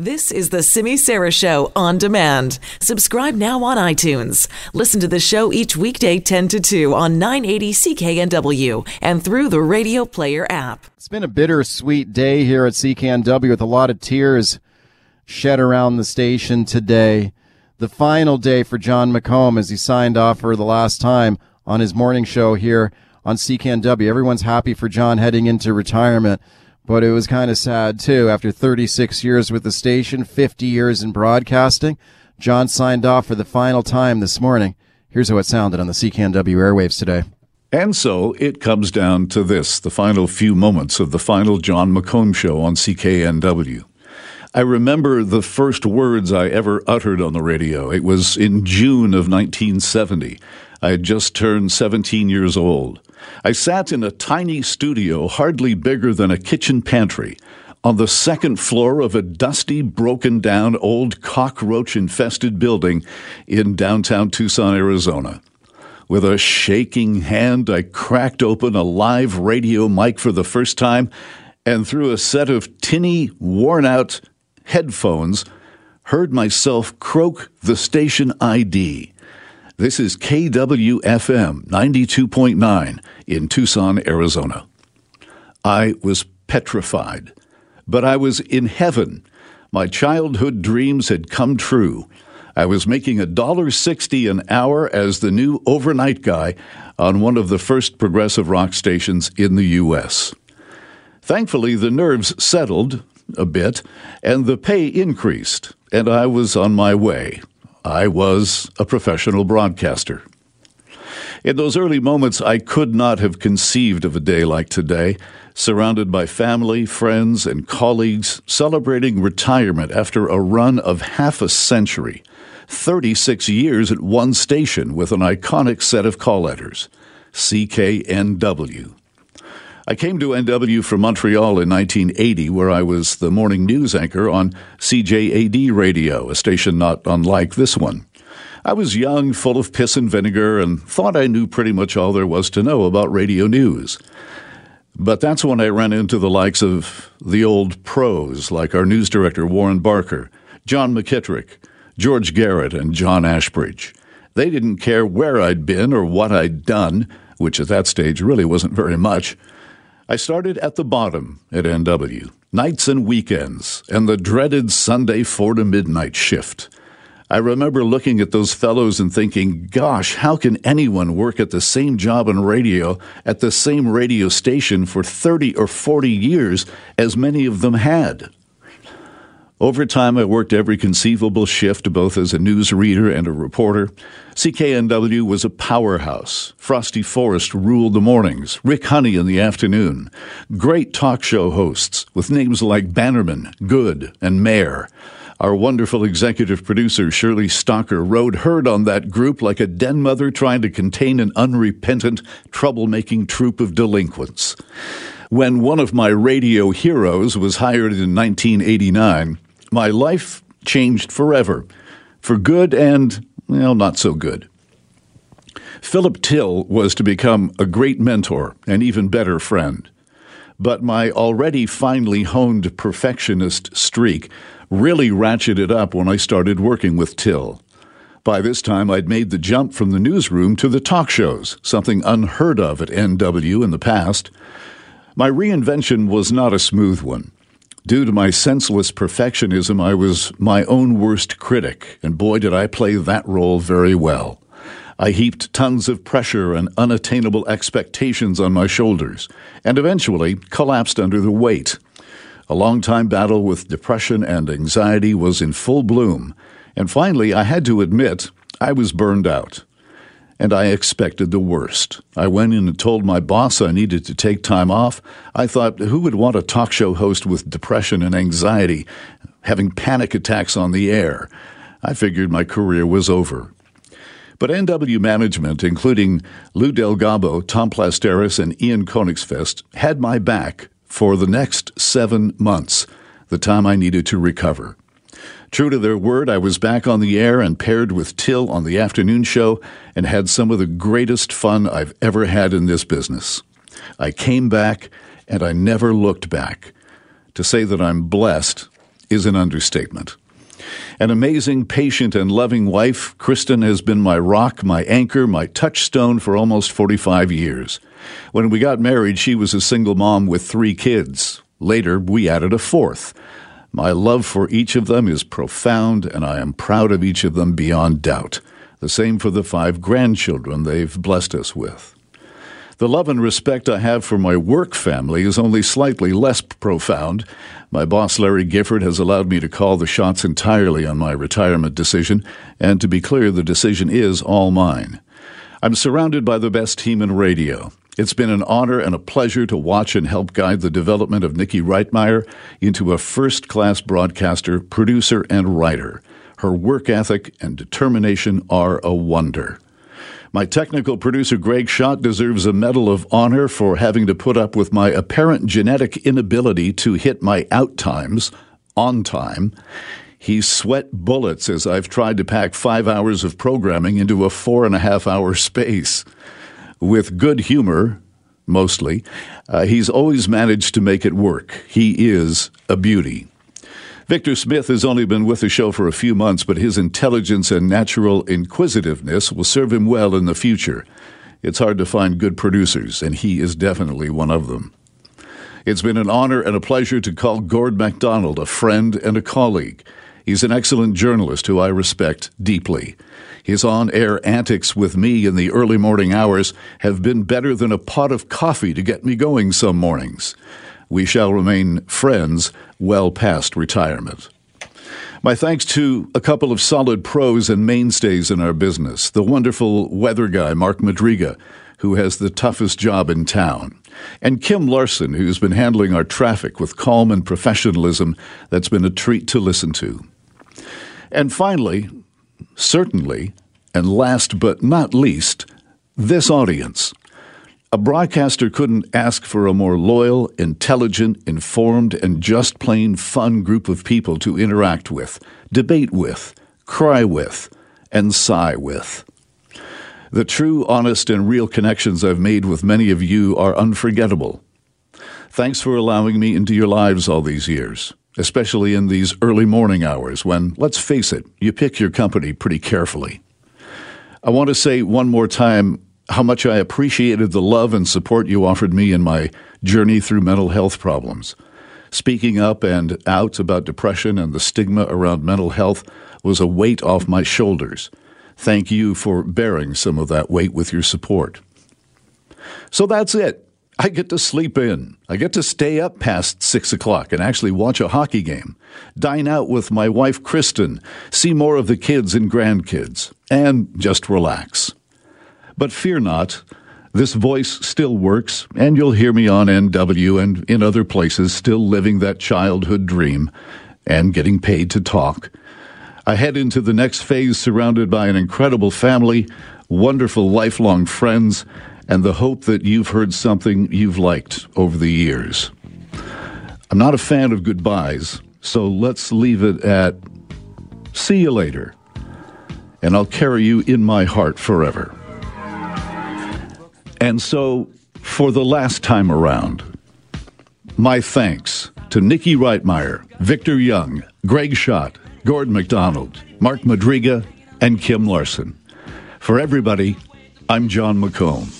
This is the Simi Sara Show on demand. Subscribe now on iTunes. Listen to the show each weekday 10 to 2 on 980 CKNW and through the Radio Player app. It's been a bittersweet day here at CKNW with a lot of tears shed around the station today. The final day for Jon McComb as he signed off for the last time on his morning show here on CKNW. Everyone's happy for Jon heading into retirement but it was kind of sad too. After 36 years with the station, 50 years in broadcasting, Jon signed off for the final time this morning. Here's how it sounded on the CKNW airwaves today. And so it comes down to this the final few moments of the final Jon McComb show on CKNW. I remember the first words I ever uttered on the radio. It was in June of 1970. I had just turned 17 years old. I sat in a tiny studio, hardly bigger than a kitchen pantry, on the second floor of a dusty, broken down, old cockroach infested building in downtown Tucson, Arizona. With a shaking hand, I cracked open a live radio mic for the first time and through a set of tinny, worn out headphones, heard myself croak the station ID. This is KWFM 92.9 in Tucson, Arizona. I was petrified, but I was in heaven. My childhood dreams had come true. I was making a dollar sixty an hour as the new overnight guy on one of the first progressive rock stations in the U.S. Thankfully, the nerves settled a bit and the pay increased, and I was on my way. I was a professional broadcaster. In those early moments, I could not have conceived of a day like today, surrounded by family, friends, and colleagues celebrating retirement after a run of half a century, 36 years at one station with an iconic set of call letters CKNW. I came to NW from Montreal in 1980, where I was the morning news anchor on CJAD radio, a station not unlike this one. I was young, full of piss and vinegar, and thought I knew pretty much all there was to know about radio news. But that's when I ran into the likes of the old pros, like our news director Warren Barker, John McKittrick, George Garrett, and John Ashbridge. They didn't care where I'd been or what I'd done, which at that stage really wasn't very much. I started at the bottom at NW, nights and weekends, and the dreaded Sunday 4 to midnight shift. I remember looking at those fellows and thinking, gosh, how can anyone work at the same job on radio at the same radio station for 30 or 40 years as many of them had? Over time, I worked every conceivable shift, both as a news reader and a reporter. CKNW was a powerhouse. Frosty Forst ruled the mornings, Rick Honey in the afternoon. Great talk show hosts with names like Bannerman, Good, and Mair. Our wonderful executive producer, Shirley Stalker, rode herd on that group like a den mother trying to contain an unrepentant, troublemaking troop of delinquents. When one of my radio heroes was hired in 1989, my life changed forever, for good and, well, not so good. Philip Till was to become a great mentor and even better friend. But my already finely honed perfectionist streak really ratcheted up when I started working with Till. By this time, I'd made the jump from the newsroom to the talk shows, something unheard of at NW in the past. My reinvention was not a smooth one. Due to my senseless perfectionism, I was my own worst critic, and boy, did I play that role very well. I heaped tons of pressure and unattainable expectations on my shoulders, and eventually collapsed under the weight. A long-time battle with depression and anxiety was in full bloom, and finally I had to admit I was burned out and I expected the worst. I went in and told my boss I needed to take time off. I thought, who would want a talk show host with depression and anxiety, having panic attacks on the air? I figured my career was over. But NW management, including Lou Del Gabo, Tom Plasteris, and Ian Koenigsfest, had my back for the next seven months, the time I needed to recover. True to their word, I was back on the air and paired with Till on the afternoon show and had some of the greatest fun I've ever had in this business. I came back and I never looked back. To say that I'm blessed is an understatement. An amazing, patient, and loving wife, Kristen has been my rock, my anchor, my touchstone for almost 45 years. When we got married, she was a single mom with three kids. Later, we added a fourth. My love for each of them is profound, and I am proud of each of them beyond doubt. The same for the five grandchildren they've blessed us with. The love and respect I have for my work family is only slightly less profound. My boss, Larry Gifford, has allowed me to call the shots entirely on my retirement decision, and to be clear, the decision is all mine. I'm surrounded by the best team in radio. It's been an honor and a pleasure to watch and help guide the development of Nikki Reitmeyer into a first class broadcaster, producer, and writer. Her work ethic and determination are a wonder. My technical producer, Greg Schott, deserves a Medal of Honor for having to put up with my apparent genetic inability to hit my out times on time. He sweat bullets as I've tried to pack five hours of programming into a four and a half hour space. With good humor, mostly, uh, he's always managed to make it work. He is a beauty. Victor Smith has only been with the show for a few months, but his intelligence and natural inquisitiveness will serve him well in the future. It's hard to find good producers, and he is definitely one of them. It's been an honor and a pleasure to call Gord MacDonald a friend and a colleague. He's an excellent journalist who I respect deeply. His on air antics with me in the early morning hours have been better than a pot of coffee to get me going some mornings we shall remain friends well past retirement. My thanks to a couple of solid pros and mainstays in our business the wonderful weather guy, Mark Madryga, who has the toughest job in town, and Kim Larson, who's been handling our traffic with calm and professionalism that's been a treat to listen to. And finally, certainly, and last but not least, this audience. A broadcaster couldn't ask for a more loyal, intelligent, informed, and just plain fun group of people to interact with, debate with, cry with, and sigh with. The true, honest, and real connections I've made with many of you are unforgettable. Thanks for allowing me into your lives all these years, especially in these early morning hours when, let's face it, you pick your company pretty carefully. I want to say one more time how much I appreciated the love and support you offered me in my journey through mental health problems. Speaking up and out about depression and the stigma around mental health was a weight off my shoulders. Thank you for bearing some of that weight with your support. So that's it. I get to sleep in. I get to stay up past six o'clock and actually watch a hockey game, dine out with my wife Kristen, see more of the kids and grandkids, and just relax. But fear not, this voice still works, and you'll hear me on NW and in other places still living that childhood dream and getting paid to talk. I head into the next phase surrounded by an incredible family, wonderful lifelong friends, and the hope that you've heard something you've liked over the years. I'm not a fan of goodbyes, so let's leave it at see you later, and I'll carry you in my heart forever. And so, for the last time around, my thanks to Nikki Reitmeyer, Victor Young, Greg Schott, Gordon McDonald, Mark Madryga, and Kim Larson. For everybody, I'm Jon McComb.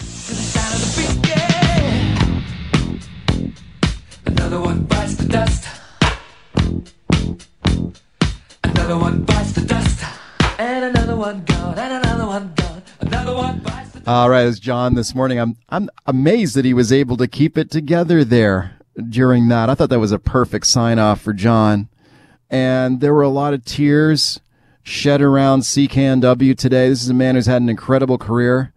All right, as Jon this morning, I'm I'm amazed that he was able to keep it together there during that. I thought that was a perfect sign off for Jon, and there were a lot of tears shed around CKNW today. This is a man who's had an incredible career.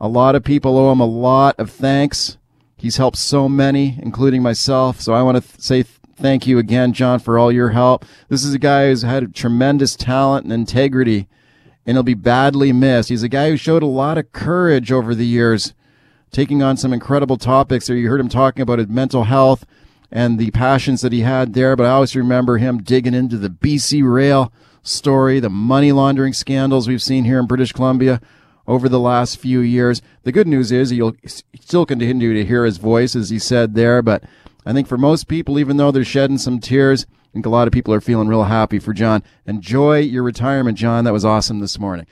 A lot of people owe him a lot of thanks. He's helped so many, including myself. So I want to th- say thank you again, John, for all your help. This is a guy who's had tremendous talent and integrity and he'll be badly missed. He's a guy who showed a lot of courage over the years, taking on some incredible topics. There, you heard him talking about his mental health and the passions that he had there. But I always remember him digging into the BC Rail story, the money laundering scandals we've seen here in British Columbia over the last few years. The good news is you'll still continue to hear his voice, as he said there. But I think for most people, even though they're shedding some tears, I think a lot of people are feeling real happy for Jon. Enjoy your retirement, Jon. That was awesome this morning.